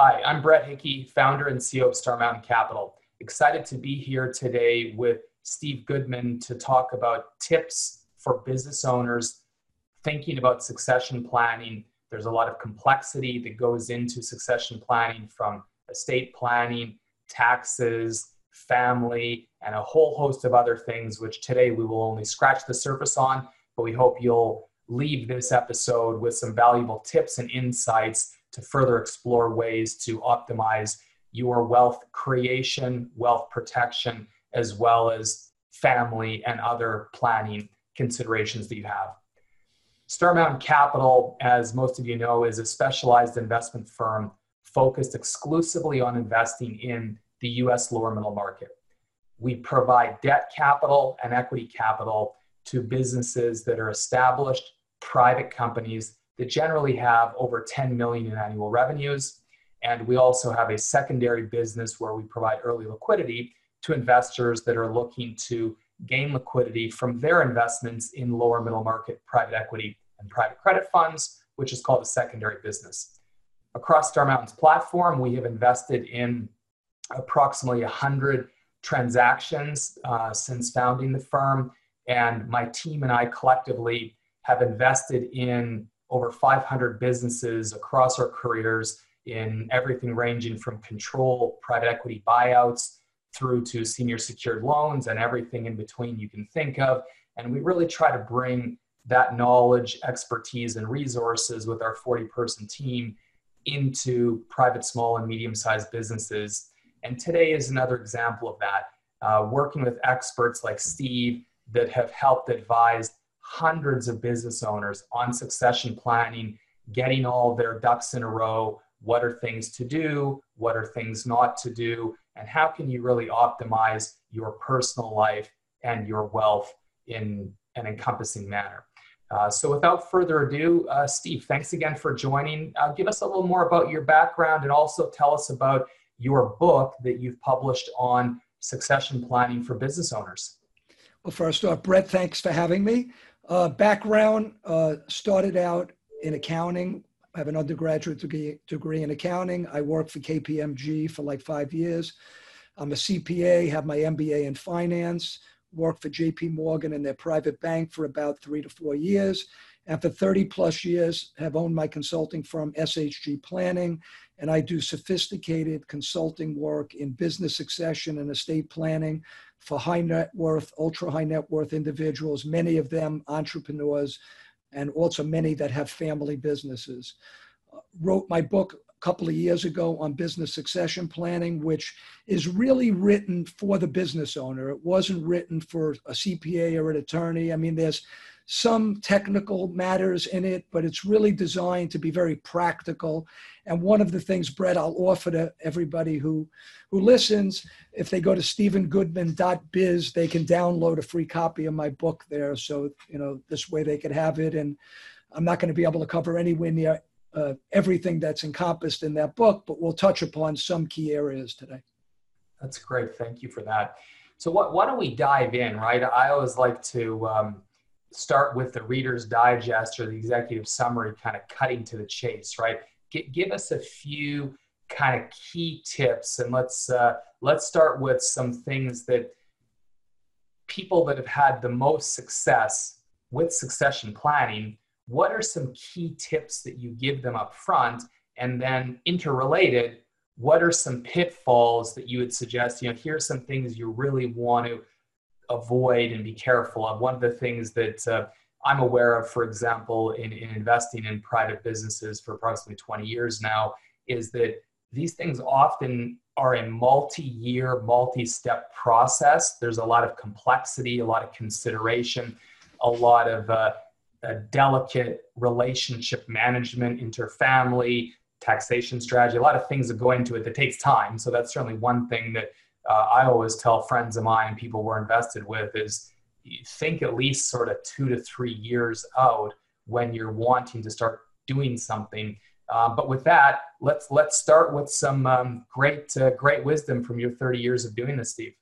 Hi, I'm Brett Hickey, founder and CEO of Star Mountain Capital. Excited to be here today with Steve Goodman to talk about tips for business owners thinking about succession planning. There's a lot of complexity that goes into succession planning from estate planning, taxes, family, and a whole host of other things, which today we will only scratch the surface on, but we hope you'll leave this episode with some valuable tips and insights to further explore ways to optimize your wealth creation, wealth protection, as well as family and other planning considerations that you have. Star Mountain Capital, as most of you know, is a specialized investment firm focused exclusively on investing in the US lower middle market. We provide debt capital and equity capital to businesses that are established private companies that generally have over 10 million in annual revenues. And we also have a secondary business where we provide early liquidity to investors that are looking to gain liquidity from their investments in lower middle market private equity and private credit funds, which is called a secondary business. Across Star Mountain's platform, we have invested in approximately 100 transactions uh, since founding the firm. And my team and I collectively have invested in over 500 businesses across our careers in everything ranging from control, private equity buyouts, through to senior secured loans and everything in between you can think of. And we really try to bring that knowledge, expertise, and resources with our 40 person team into private, small, and medium sized businesses. And today is another example of that. Uh, working with experts like Steve that have helped advise hundreds of business owners on succession planning, getting all their ducks in a row. What are things to do? What are things not to do? And how can you really optimize your personal life and your wealth in an encompassing manner? Uh, so, without further ado, uh, Steve, thanks again for joining. Uh, give us a little more about your background and also tell us about your book that you've published on succession planning for business owners. Well, first off, Brett, thanks for having me. Uh, background uh, started out in accounting. I have an undergraduate degree, degree in accounting. I worked for KPMG for like five years. I'm a CPA, have my MBA in finance, worked for JP Morgan in their private bank for about three to four years. And for 30 plus years, have owned my consulting firm, SHG Planning, and I do sophisticated consulting work in business succession and estate planning for high net worth, ultra high net worth individuals, many of them entrepreneurs, and also many that have family businesses. Uh, wrote my book a couple of years ago on business succession planning, which is really written for the business owner. It wasn't written for a CPA or an attorney. I mean, there's some technical matters in it, but it's really designed to be very practical. And one of the things, Brett, I'll offer to everybody who, who listens, if they go to stephengoodman.biz, they can download a free copy of my book there. So, you know, this way they could have it. And I'm not going to be able to cover anywhere near uh, everything that's encompassed in that book, but we'll touch upon some key areas today. That's great. Thank you for that. So, why don't we dive in, right? I always like to um, start with the Reader's Digest or the executive summary, kind of cutting to the chase, right? Give us a few kind of key tips, and let's uh, let's start with some things that people that have had the most success with succession planning. What are some key tips that you give them up front, and then interrelated? What are some pitfalls that you would suggest? You know, here's some things you really want to avoid and be careful of. One of the things that uh, I'm aware of, for example, in, in investing in private businesses for approximately 20 years now, is that these things often are a multi-year, multi-step process. There's a lot of complexity, a lot of consideration, a lot of uh, a delicate relationship management, interfamily, taxation strategy, a lot of things that go into it that takes time. So that's certainly one thing that uh, I always tell friends of mine, people we're invested with, is think at least sort of two to three years out when you're wanting to start doing something. Uh, but with that, let's let's start with some um, great uh, great wisdom from your 30 years of doing this, Steve.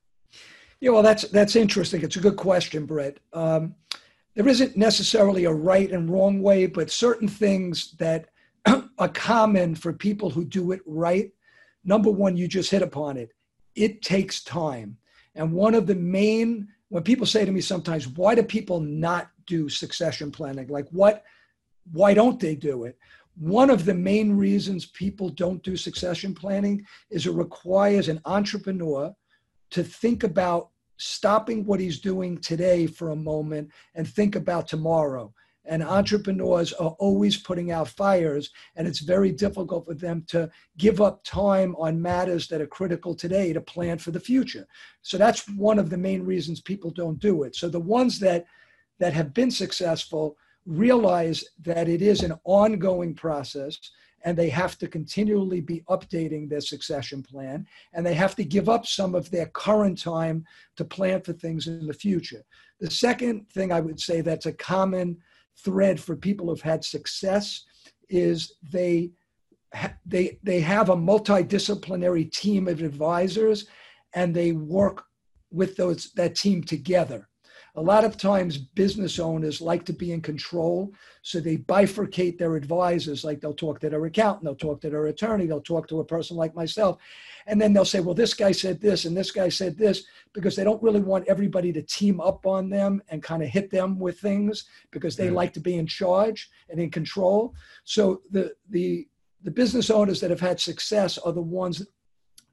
Yeah, well, that's that's interesting. It's a good question, Brett. Um, there isn't necessarily a right and wrong way, but certain things that are common for people who do it right. Number one, you just hit upon it. It takes time. And one of the main, when people say to me sometimes, why do people not do succession planning? Like, what, why don't they do it? One of the main reasons people don't do succession planning is it requires an entrepreneur to think about stopping what he's doing today for a moment and think about tomorrow. And entrepreneurs are always putting out fires, and it's very difficult for them to give up time on matters that are critical today to plan for the future. So that's one of the main reasons people don't do it. So the ones that that have been successful realize that it is an ongoing process and they have to continually be updating their succession plan and they have to give up some of their current time to plan for things in the future. The second thing I would say that's a common thread for people who've had success is they they they have a multidisciplinary team of advisors and they work with those that team together a lot of times business owners like to be in control so they bifurcate their advisors like they'll talk to their accountant they'll talk to their attorney they'll talk to a person like myself and then they'll say well this guy said this and this guy said this because they don't really want everybody to team up on them and kind of hit them with things because they mm. like to be in charge and in control so the the the business owners that have had success are the ones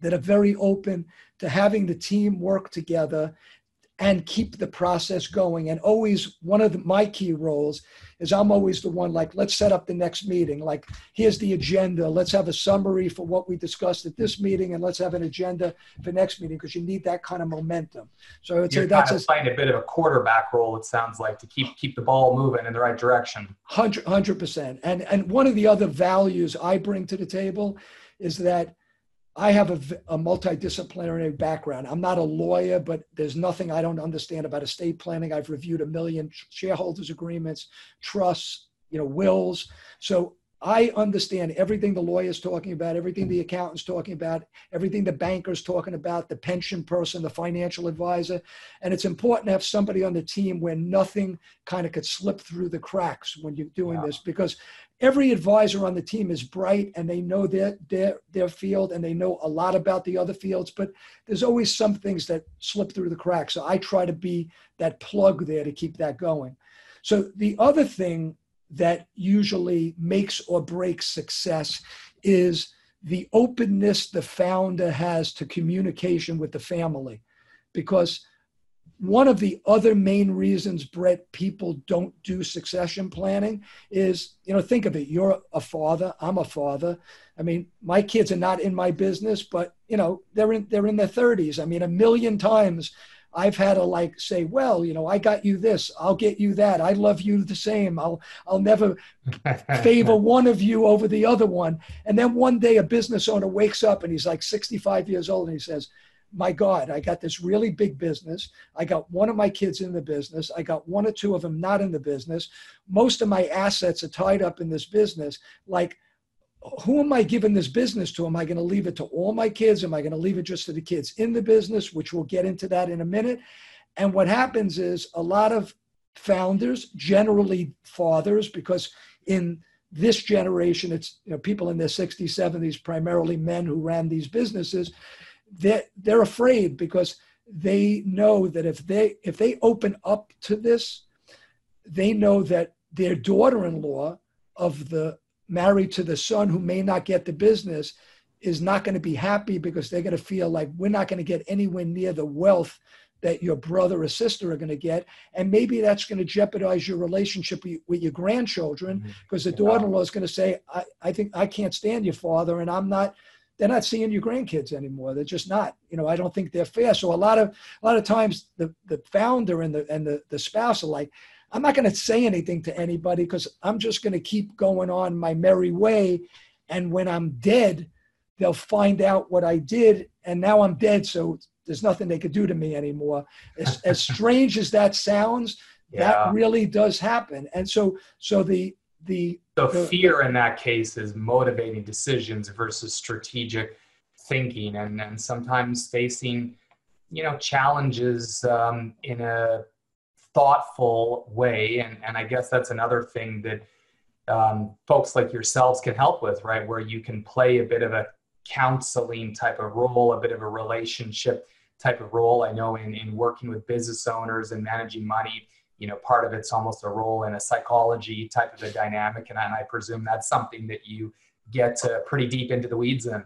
that are very open to having the team work together and keep the process going. And always, one of the, my key roles is I'm always the one like, let's set up the next meeting. Like, here's the agenda. Let's have a summary for what we discussed at this meeting, and let's have an agenda for next meeting because you need that kind of momentum. So I would You're say that's kind of playing a bit of a quarterback role. It sounds like to keep keep the ball moving in the right direction. Hundred percent. And and one of the other values I bring to the table is that I have a, a, multidisciplinary background. I'm not a lawyer, but there's nothing I don't understand about estate planning. I've reviewed a million shareholders agreements, trusts, you know, wills. So I understand everything the lawyer's talking about, everything the accountant's talking about, everything the banker's talking about, the pension person, the financial advisor. And it's important to have somebody on the team where nothing kind of could slip through the cracks when you're doing yeah. this because every advisor on the team is bright and they know their, their, their field and they know a lot about the other fields, but there's always some things that slip through the cracks. So I try to be that plug there to keep that going. So the other thing that usually makes or breaks success is the openness the founder has to communication with the family. Because one of the other main reasons, Brett, people don't do succession planning is, you know, think of it. You're a father. I'm a father. I mean, my kids are not in my business, but you know, they're in they're in their 30s. I mean, a million times I've had to like say, well, you know, I got you this, I'll get you that. I love you the same. I'll I'll never favor one of you over the other one. And then one day a business owner wakes up and he's like 65 years old and he says, my God, I got this really big business. I got one of my kids in the business. I got one or two of them not in the business. Most of my assets are tied up in this business. Like who am I giving this business to? Am I going to leave it to all my kids? Am I going to leave it just to the kids in the business, which we'll get into that in a minute? And what happens is a lot of founders, generally fathers, because in this generation, it's you know, people in their 60s, 70s, primarily men who ran these businesses, they're, they're afraid because they know that if they if they open up to this, they know that their daughter-in-law of the married to the son who may not get the business is not going to be happy because they're going to feel like we're not going to get anywhere near the wealth that your brother or sister are going to get. And maybe that's going to jeopardize your relationship with, your grandchildren mm-hmm. because the daughter-in-law is going to say, I, I think I can't stand your father and I'm not, they're not seeing your grandkids anymore. They're just not, you know, I don't think they're fair. So a lot of, a lot of times the, the founder and the, and the, the spouse are like, I'm not going to say anything to anybody because I'm just going to keep going on my merry way. And when I'm dead, they'll find out what I did. And now I'm dead. So there's nothing they could do to me anymore. As, as strange as that sounds, yeah. that really does happen. And so, so the, the, the, the fear in that case is motivating decisions versus strategic thinking and, and sometimes facing, you know, challenges um, in a thoughtful way and, and i guess that's another thing that um, folks like yourselves can help with, right? Where you can play a bit of a counseling type of role, a bit of a relationship type of role. I know in, in working with business owners and managing money, you know, part of it's almost a role in a psychology type of a dynamic. And I, presume that's something that you get pretty deep into the weeds in.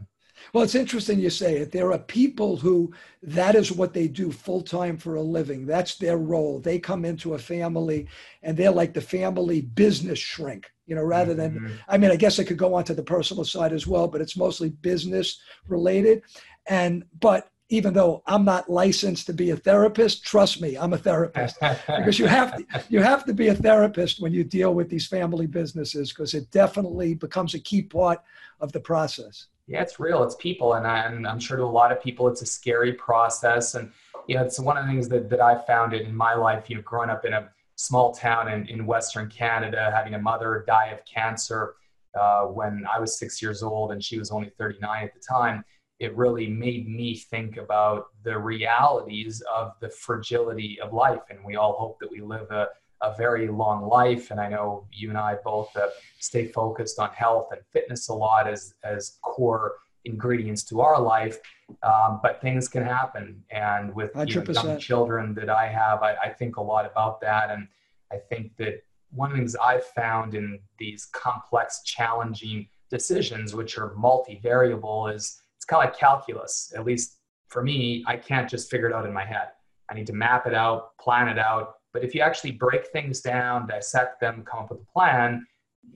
Well, it's interesting you say it. There are people who that is what they do full time for a living. That's their role. They come into a family and they're like the family business shrink, you know, rather than, mm-hmm. I mean, I guess I could go on to the personal side as well, but it's mostly business related. And, but even though I'm not licensed to be a therapist, trust me, I'm a therapist because you have to, you have to be a therapist when you deal with these family businesses because it definitely becomes a key part of the process. Yeah, it's real. It's people, and, I, and I'm sure to a lot of people, it's a scary process. And you know, it's one of the things that that I found in my life. You know, growing up in a small town in, in Western Canada, having a mother die of cancer uh, when I was six years old and she was only 39 at the time it really made me think about the realities of the fragility of life. And we all hope that we live a, a very long life. And I know you and I both uh, stay focused on health and fitness a lot as, as core ingredients to our life. Um, but things can happen. And with you know, young children that I have, I, I think a lot about that. And I think that one of the things I've found in these complex, challenging decisions, which are multivariable, is kind of like calculus. At least for me, I can't just figure it out in my head. I need to map it out, plan it out. But if you actually break things down, dissect them, come up with a plan,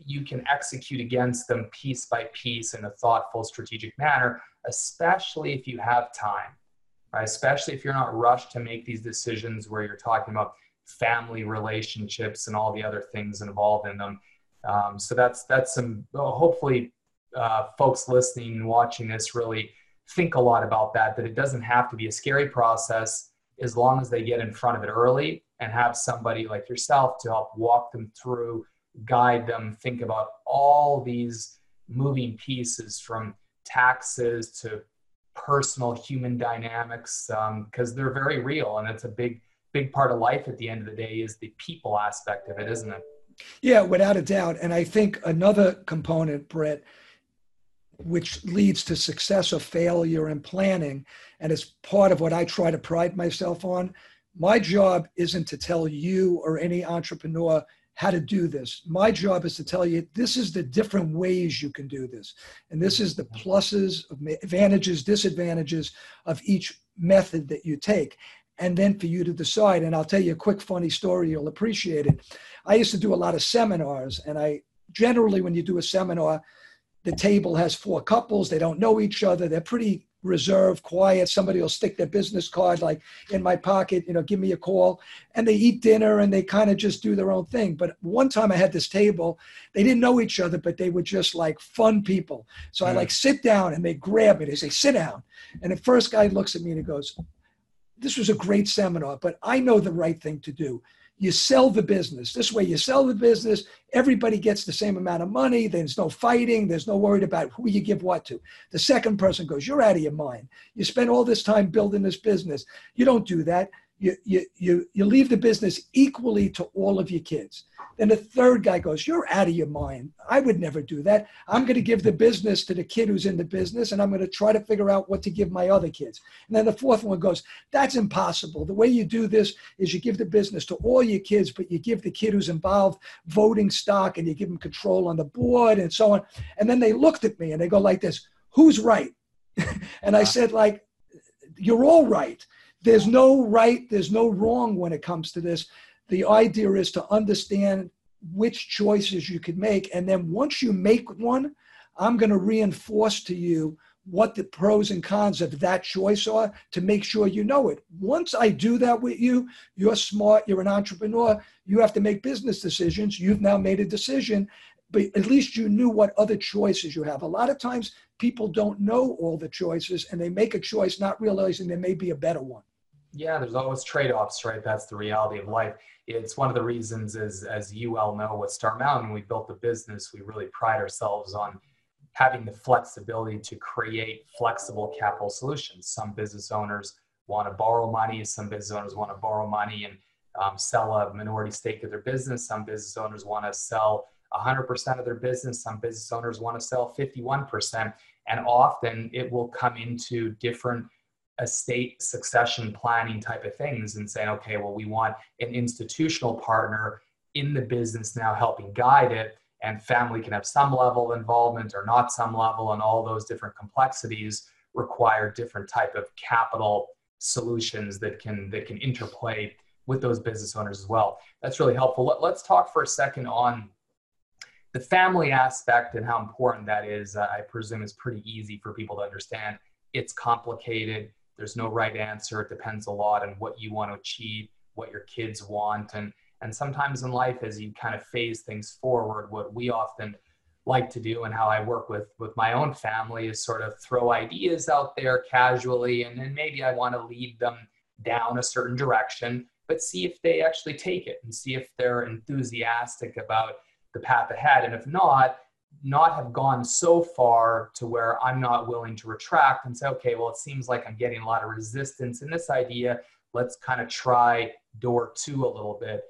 you can execute against them piece by piece in a thoughtful, strategic manner, especially if you have time, right? Especially if you're not rushed to make these decisions where you're talking about family relationships and all the other things involved in them. Um, so that's that's some hopefully uh, folks listening and watching this really think a lot about that, that it doesn't have to be a scary process as long as they get in front of it early and have somebody like yourself to help walk them through, guide them, think about all these moving pieces from taxes to personal human dynamics because um, they're very real and it's a big big part of life at the end of the day is the people aspect of it isn't it? Yeah without a doubt. And i think another component brett which leads to success or failure in planning. And it's part of what I try to pride myself on. My job isn't to tell you or any entrepreneur how to do this. My job is to tell you this is the different ways you can do this. And this is the pluses, advantages, disadvantages of each method that you take. And then for you to decide. And I'll tell you a quick funny story, you'll appreciate it. I used to do a lot of seminars, and I generally, when you do a seminar, the table has four couples. They don't know each other. They're pretty reserved, quiet. Somebody will stick their business card like in my pocket, you know, give me a call. And they eat dinner and they kind of just do their own thing. But one time I had this table, they didn't know each other, but they were just like fun people. So I like sit down and they grab me. They say, sit down. And the first guy looks at me and he goes, this was a great seminar, but I know the right thing to do you sell the business. This way, you sell the business, everybody gets the same amount of money. There's no fighting, there's no worried about who you give what to. The second person goes, You're out of your mind. You spend all this time building this business. You don't do that you, you, you, you leave the business equally to all of your kids. Then the third guy goes, You're out of your mind. I would never do that. I'm going to give the business to the kid who's in the business, and I'm going to try to figure out what to give my other kids. And then the fourth one goes, That's impossible. The way you do this is you give the business to all your kids, but you give the kid who's involved voting stock and you give them control on the board and so on. And then they looked at me and they go like this, Who's right? and I ah. said, like, you're all right there's no right, there's no wrong when it comes to this. The idea is to understand which choices you can make. And then once you make one, I'm going to reinforce to you what the pros and cons of that choice are to make sure you know it. Once I do that with you, you're smart, you're an entrepreneur, you have to make business decisions. You've now made a decision, but at least you knew what other choices you have. A lot of times people don't know all the choices and they make a choice not realizing there may be a better one yeah there's always trade-offs right? That's the reality of life. It's one of the reasons as as you well know with star mountain we built the business. We really pride ourselves on having the flexibility to create flexible capital solutions. Some business owners want to borrow money some business owners want to borrow money and um, sell a minority stake of their business. Some business owners want to sell 100% of their business. Some business owners want to sell 51%. And often it will come into different estate succession planning type of things and saying, okay, well, we want an institutional partner in the business now helping guide it. And family can have some level of involvement or not some level, and all those different complexities require different type of capital solutions that can that can interplay with those business owners as well. That's really helpful. Let, us talk for a second on the family aspect and how important that is. Uh, I presume is pretty easy for people to understand. It's complicated. There's no right answer. It depends a lot on what you want to achieve, what your kids want, and and sometimes in life, as you kind of phase things forward, what we often like to do and how I work with with my own family is sort of throw ideas out there casually, and then maybe I want to lead them down a certain direction, but see if they actually take it and see if they're enthusiastic about the path ahead, and if not, not have gone so far to where I'm not willing to retract and say, okay, well, it seems like I'm getting a lot of resistance in this idea. Let's kind of try door two a little bit.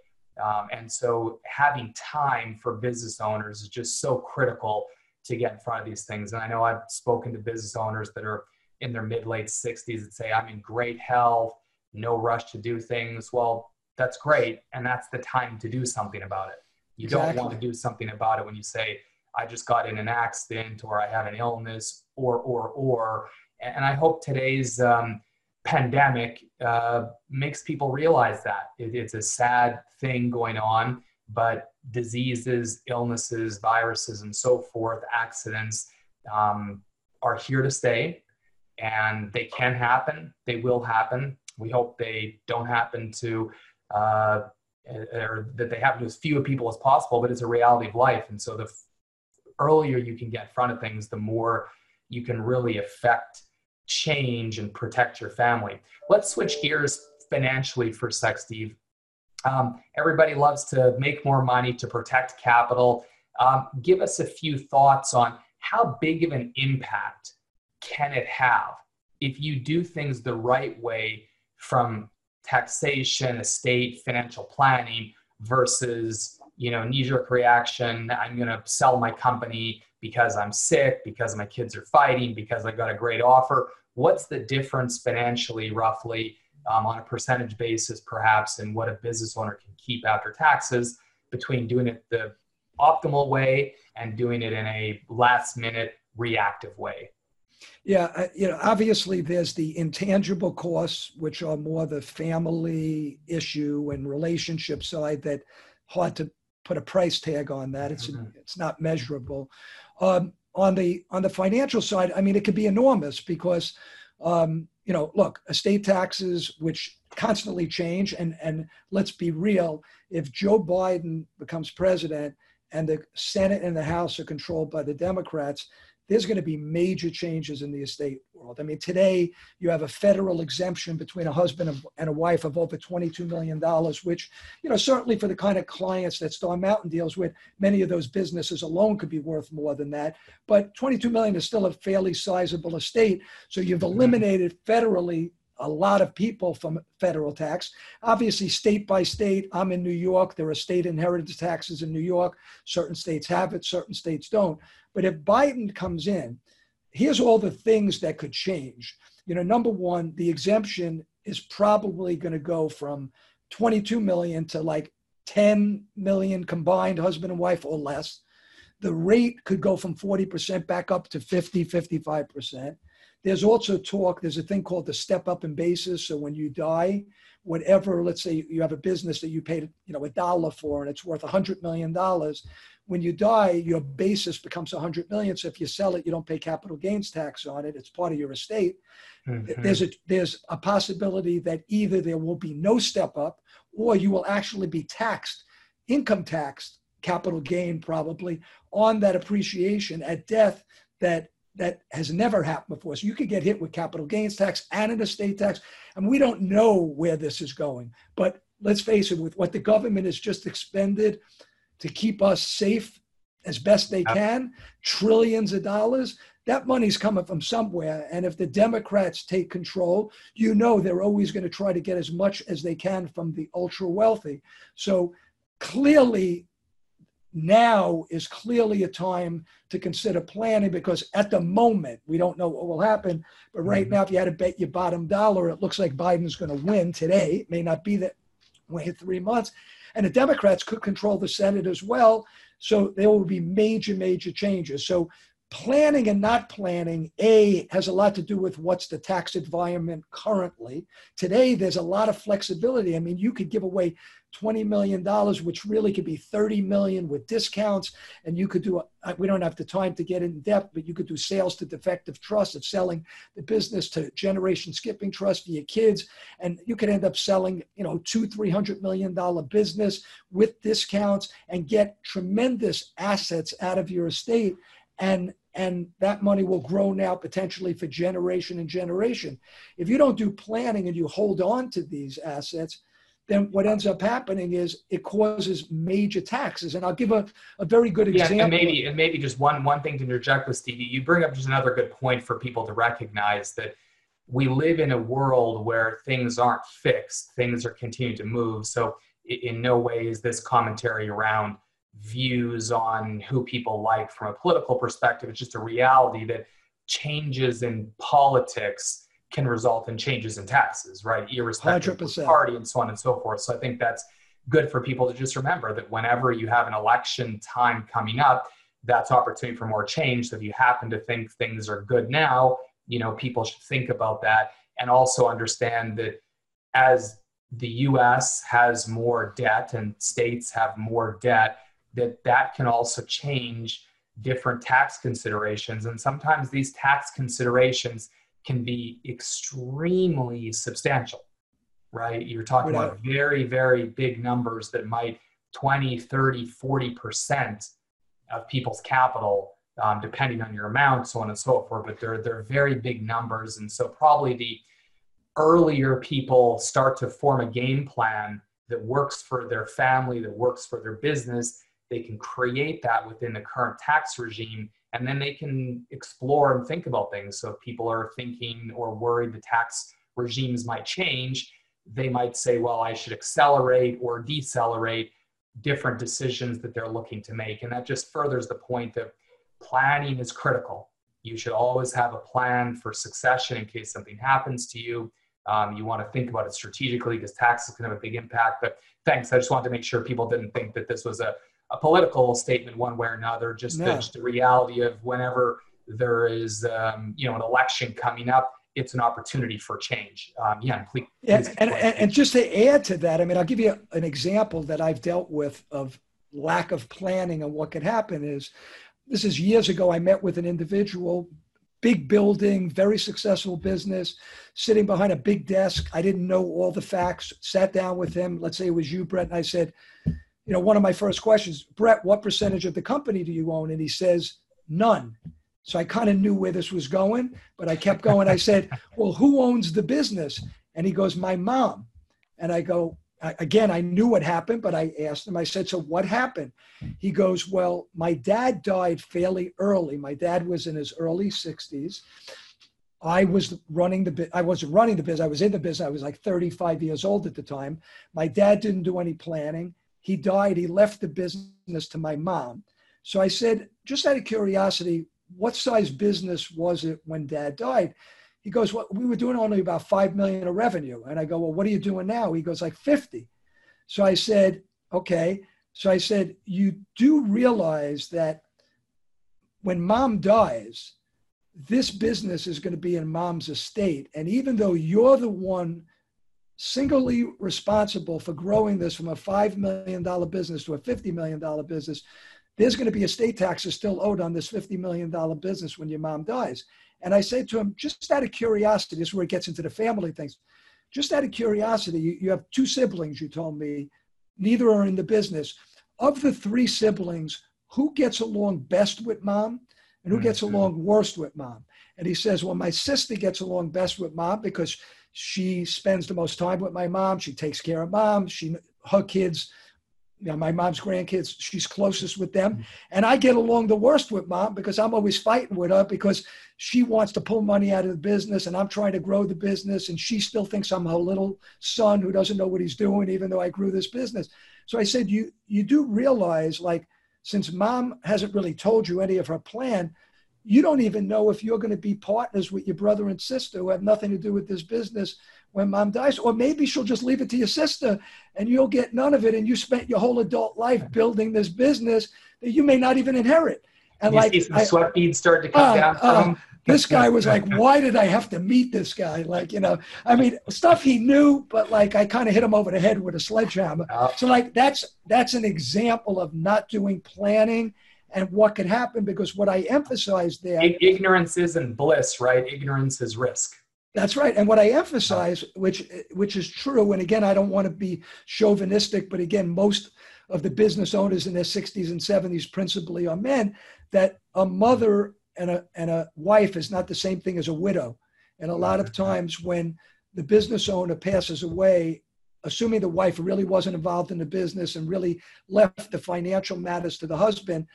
Um, and so having time for business owners is just so critical to get in front of these things. And I know I've spoken to business owners that are in their mid late 60s that say, I'm in great health, no rush to do things. Well, that's great. And that's the time to do something about it. You exactly. don't want to do something about it when you say, I just got in an accident or I have an illness or, or, or. And I hope today's um, pandemic uh, makes people realize that it, it's a sad thing going on, but diseases, illnesses, viruses, and so forth, accidents um, are here to stay and they can happen. They will happen. We hope they don't happen to, uh, or that they happen to as few people as possible, but it's a reality of life. And so the earlier you can get in front of things, the more you can really affect change and protect your family. Let's switch gears financially for a sec, Steve. Um, everybody loves to make more money to protect capital. Um, give us a few thoughts on how big of an impact can it have if you do things the right way from taxation, estate, financial planning versus you know knee-jerk reaction. I'm going to sell my company because I'm sick, because my kids are fighting, because I've got a great offer what's the difference financially, roughly, um, on a percentage basis, perhaps, and what a business owner can keep after taxes between doing it the optimal way and doing it in a last minute reactive way? Yeah, you know, obviously there's the intangible costs, which are more the family issue and relationship side that hard to put a price tag on that. It's mm-hmm. it's not measurable. Um, on the on the financial side, I mean, it could be enormous because, um, you know, look, estate taxes, which constantly change, and and let's be real, if Joe Biden becomes president and the Senate and the House are controlled by the Democrats, there's going to be major changes in the estate world. I mean, today you have a federal exemption between a husband and a wife of over $22 million, which, you know, certainly for the kind of clients that Star Mountain deals with, many of those businesses alone could be worth more than that. But 22 million is still a fairly sizable estate. So you've mm-hmm. eliminated federally a lot of people from federal tax. Obviously, state by state, I'm in New York. There are state inheritance taxes in New York. Certain states have it, certain states don't. But if Biden comes in, here's all the things that could change. You know, number one, the exemption is probably going to go from 22 million to like 10 million combined husband and wife or less. The rate could go from 40% back up to 50, 55%. There's also talk, there's a thing called the step up in basis. So when you die, whatever, let's say you have a business that you paid, you know, a dollar for and it's worth a hundred million dollars. When you die, your basis becomes a hundred million. So if you sell it, you don't pay capital gains tax on it. It's part of your estate. Mm-hmm. There's a there's a possibility that either there will be no step up or you will actually be taxed, income taxed, capital gain probably on that appreciation at death that that has never happened before. So you could get hit with capital gains tax and an estate tax. And we don't know where this is going. But let's face it, with what the government has just expended to keep us safe as best they can, trillions of dollars, that money's coming from somewhere. And if the Democrats take control, you know they're always going to try to get as much as they can from the ultra wealthy. So clearly, now is clearly a time to consider planning because at the moment we don't know what will happen. But right mm-hmm. now, if you had to bet your bottom dollar, it looks like Biden's going to win today. It may not be that way in three months. And the Democrats could control the Senate as well. So there will be major, major changes. So planning and not planning, A, has a lot to do with what's the tax environment currently. Today, there's a lot of flexibility. I mean, you could give away $20 million, which really could be 30 million with discounts. And you could do, a, we don't have the time to get in depth, but you could do sales to defective trust of selling the business to generation skipping trust for your kids. And you could end up selling, you know, two, $300 million business with discounts and get tremendous assets out of your estate. And and that money will grow now potentially for generation and generation. If you don't do planning and you hold on to these assets, then what ends up happening is it causes major taxes. And I'll give a, a very good example. Yeah, and maybe and maybe just one one thing to interject with Stevie, you bring up just another good point for people to recognize that we live in a world where things aren't fixed, things are continuing to move. So in no way is this commentary around views on who people like from a political perspective. It's just a reality that changes in politics can result in changes in taxes, right? Irrespective 100%. of party and so on and so forth. So I think that's good for people to just remember that whenever you have an election time coming up, that's opportunity for more change. So if you happen to think things are good now, you know, people should think about that and also understand that as the US has more debt and states have more debt, that that can also change different tax considerations. And sometimes these tax considerations can be extremely substantial, right? You're talking about very, very big numbers that might 20, 30, 40% of people's capital, um, depending on your amount, so on and so forth. But they're, they're very big numbers. And so probably the earlier people start to form a game plan that works for their family, that works for their business, they can create that within the current tax regime and then they can explore and think about things. So if people are thinking or worried the tax regimes might change they might say well i should accelerate or decelerate different decisions that they're looking to make. And that just furthers the point that planning is critical. You should always have a plan for succession in case something happens to you. Um, you want to think about it strategically because taxes can have a big impact. But thanks. I just wanted to make sure people didn't think that this was a a political statement one way or another, just, the, just the reality of whenever there is, um, you know, an election coming up, it's an opportunity for change. Um, yeah, please, please and, and, and, just to add to that, I mean, I'll give you an example that I've dealt with of lack of planning and what could happen is this is years ago. I met with an individual, big building, very successful business, sitting behind a big desk. I didn't know all the facts, sat down with him. Let's say it was you, Brett, and I said, you know, one of my first questions, Brett, what percentage of the company do you own? And he says, none. So I kind of knew where this was going, but I kept going. I said, well, who owns the business? And he goes, my mom. And I go, again, I knew what happened, but I asked him, I said, so what happened? He goes, well, my dad died fairly early. My dad was in his early 60s. I was running the I wasn't running the business. I was in the business. I was like 35 years old at the time. My dad didn't do any planning he died. He left the business to my mom. So I said, just out of curiosity, what size business was it when dad died? He goes, well, we were doing only about 5 million of revenue. And I go, well, what are you doing now? He goes, like 50. So I said, okay. So I said, you do realize that when mom dies, this business is going to be in mom's estate. And even though you're the one singly responsible for growing this from a $5 million business to a $50 million business, there's going to be estate taxes still owed on this $50 million business when your mom dies. And I say to him, just out of curiosity, this is where it gets into the family things. Just out of curiosity, you, you have two siblings, you told me, neither are in the business. Of the three siblings, who gets along best with mom and who gets mm-hmm. along worst with mom? And he says, Well, my sister gets along best with mom because she spends the most time with my mom. She takes care of mom. She her kids, you know, my mom's grandkids. She's closest with them, mm-hmm. and I get along the worst with mom because I'm always fighting with her because she wants to pull money out of the business, and I'm trying to grow the business, and she still thinks I'm her little son who doesn't know what he's doing, even though I grew this business. So I said, you you do realize like since mom hasn't really told you any of her plan, you don't even know if you're going to be partners with your brother and sister who have nothing to do with this business when mom dies. Or maybe she'll just leave it to your sister and you'll get none of it. And you spent your whole adult life building this business that you may not even inherit. And you like, see some I, sweat beads start to come uh, down uh, from. this guy was like, why did I have to meet this guy? Like, you know, I mean, stuff he knew, but like I kind of hit him over the head with a sledgehammer. So like that's that's an example of not doing planning and what could happen because what I emphasized there ignorance isn't bliss, right? Ignorance is risk. That's right. And what I emphasize, which which is true, and again, I don't want to be chauvinistic, but again, most of the business owners in their 60s and 70s principally are men, that a mother and a and a wife is not the same thing as a widow. And a lot of mm-hmm. times when the business owner passes away, assuming the wife really wasn't involved in the business and really left the financial matters to the husband,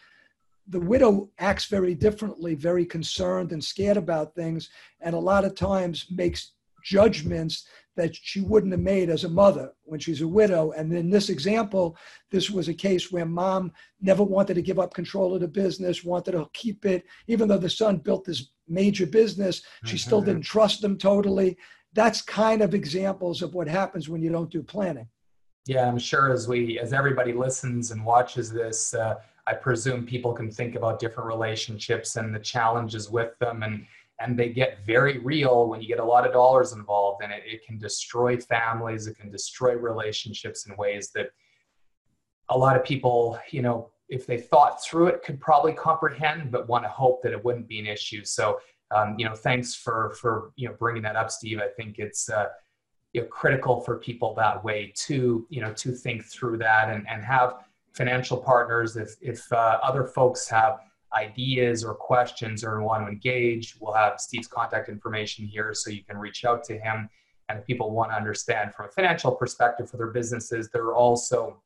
the widow acts very differently, very concerned and scared about things, and a lot of times makes judgments that she wouldn't have made as a mother when she's a widow. And in this example, this was a case where mom never wanted to give up control of the business, wanted to keep it, even though the son built this major business, she still mm-hmm. didn't trust him totally. That's kind of examples of what happens when you don't do planning. Yeah, I'm sure as we, as everybody listens and watches this, uh, I presume people can think about different relationships and the challenges with them, and and they get very real when you get a lot of dollars involved, and it, it can destroy families, it can destroy relationships in ways that a lot of people, you know, if they thought through it, could probably comprehend, but want to hope that it wouldn't be an issue. So, um, you know, thanks for for you know bringing that up, Steve. I think it's. Uh, you know, critical for people that way to you know to think through that and, and have financial partners. If, if uh, other folks have ideas or questions or want to engage, we'll have Steve's contact information here so you can reach out to him. And if people want to understand from a financial perspective for their businesses, there are also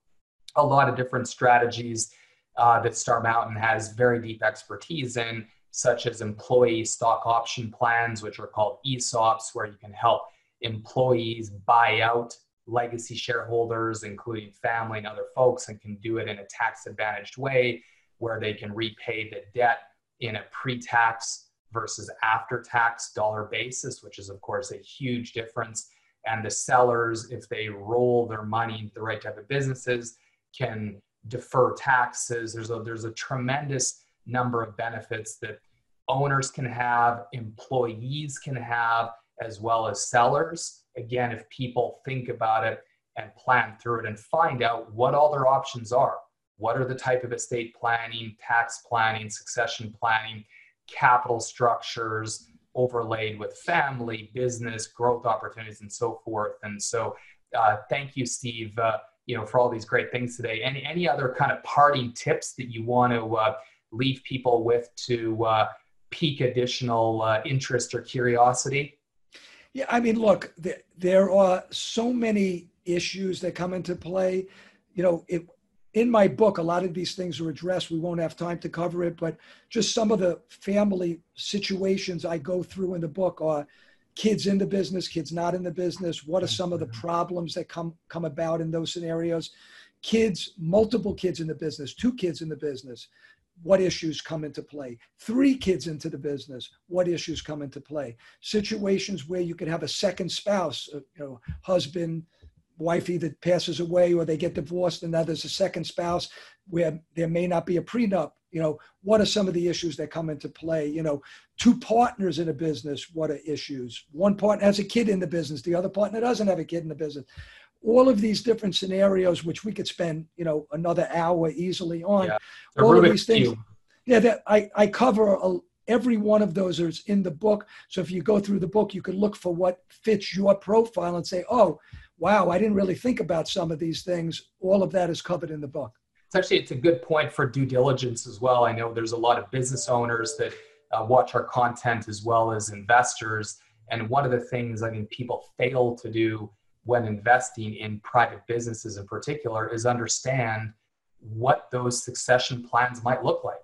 a lot of different strategies uh, that Star Mountain has very deep expertise in, such as employee stock option plans, which are called ESOPs, where you can help employees buy out legacy shareholders, including family and other folks, and can do it in a tax advantaged way where they can repay the debt in a pre tax versus after tax dollar basis, which is, of course, a huge difference. And the sellers, if they roll their money into the right type of businesses, can defer taxes. There's a, there's a tremendous number of benefits that owners can have, employees can have, as well as sellers again, if people think about it and plan through it and find out what all their options are. What are the type of estate planning, tax planning, succession planning, capital structures overlaid with family, business, growth opportunities, and so forth. And so, uh, thank you, Steve. Uh, you know, for all these great things today. Any any other kind of parting tips that you want to uh, leave people with to uh, pique additional uh, interest or curiosity? Yeah, I mean, look, there, there are so many issues that come into play. You know, it, in my book, a lot of these things are addressed. We won't have time to cover it, but just some of the family situations I go through in the book are kids in the business, kids not in the business. What are some of the mm-hmm. problems that come come about in those scenarios? Kids, multiple kids in the business, two kids in the business, what issues come into play. Three kids into the business, what issues come into play. Situations where you could have a second spouse, uh, you know, husband, wife either passes away or they get divorced, and now there's a second spouse where there may not be a prenup. You know, what are some of the issues that come into play? You know, two partners in a business, what are issues? One partner has a kid in the business, the other partner doesn't have a kid in the business all of these different scenarios, which we could spend, you know, another hour easily on. Yeah. All of these things. Yeah, that I, I cover a, every one of those is in the book. So if you go through the book, you can look for what fits your profile and say, oh, wow, I didn't really think about some of these things. All of that is covered in the book. It's actually it's a good point for due diligence as well. I know there's a lot of business owners that uh, watch our content as well as investors. And one of the things I think people fail to do when investing in private businesses in particular is understand what those succession plans might look like.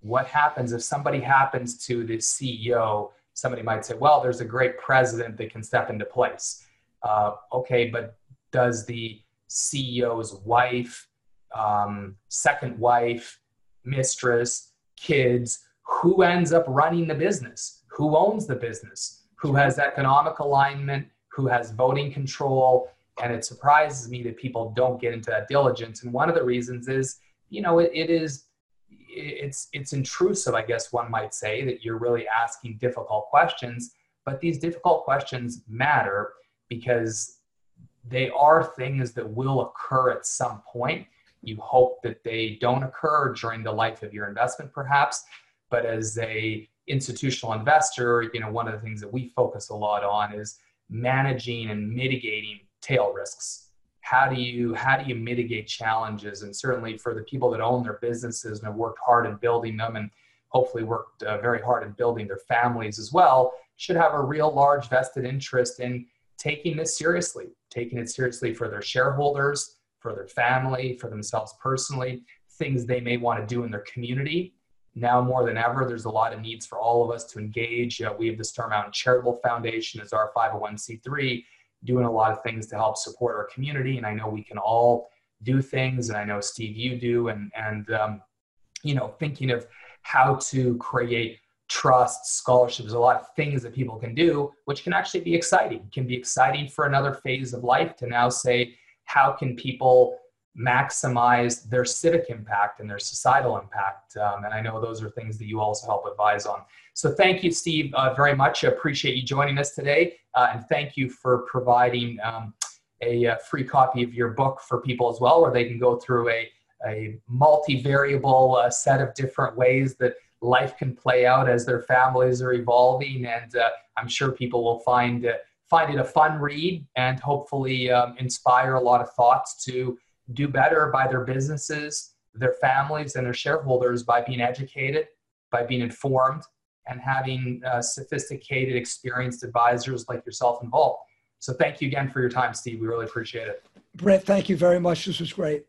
What happens if somebody happens to the CEO? Somebody might say, well, there's a great president that can step into place. Uh, okay, but does the CEO's wife, um, second wife, mistress, kids, who ends up running the business, who owns the business, who has economic alignment, who has voting control. And it surprises me that people don't get into that diligence. And one of the reasons is, you know, it, it is it's it's intrusive, I guess one might say, that you're really asking difficult questions. But these difficult questions matter because they are things that will occur at some point. You hope that they don't occur during the life of your investment, perhaps. But as a institutional investor, you know, one of the things that we focus a lot on is managing and mitigating tail risks. How do you how do you mitigate challenges? And certainly for the people that own their businesses and have worked hard in building them and hopefully worked uh, very hard in building their families as well, should have a real large vested interest in taking this seriously, taking it seriously for their shareholders, for their family, for themselves personally, things they may want to do in their community. Now more than ever, there's a lot of needs for all of us to engage. Uh, we have the Star Mountain Charitable Foundation as our 501c3, doing a lot of things to help support our community. And I know we can all do things, and I know Steve, you do, and and um, you know, thinking of how to create trust, scholarships, a lot of things that people can do, which can actually be exciting. It can be exciting for another phase of life to now say, how can people maximize their civic impact and their societal impact? Um, and I know those are things that you also help advise on. So thank you, Steve, uh, very much. I appreciate you joining us today. Uh, and thank you for providing um, a, a, uh, free copy of your book for people as well, where they can go through a, a multivariable uh, set of different ways that life can play out as their families are evolving. And uh, I'm sure people will find, uh, find it a fun read and hopefully um, inspire a lot of thoughts to do better by their businesses, their families, and their shareholders by being educated, by being informed, and having uh, sophisticated, experienced advisors like yourself involved. So thank you again for your time, Steve. We really appreciate it. Brett, thank you very much. This was great.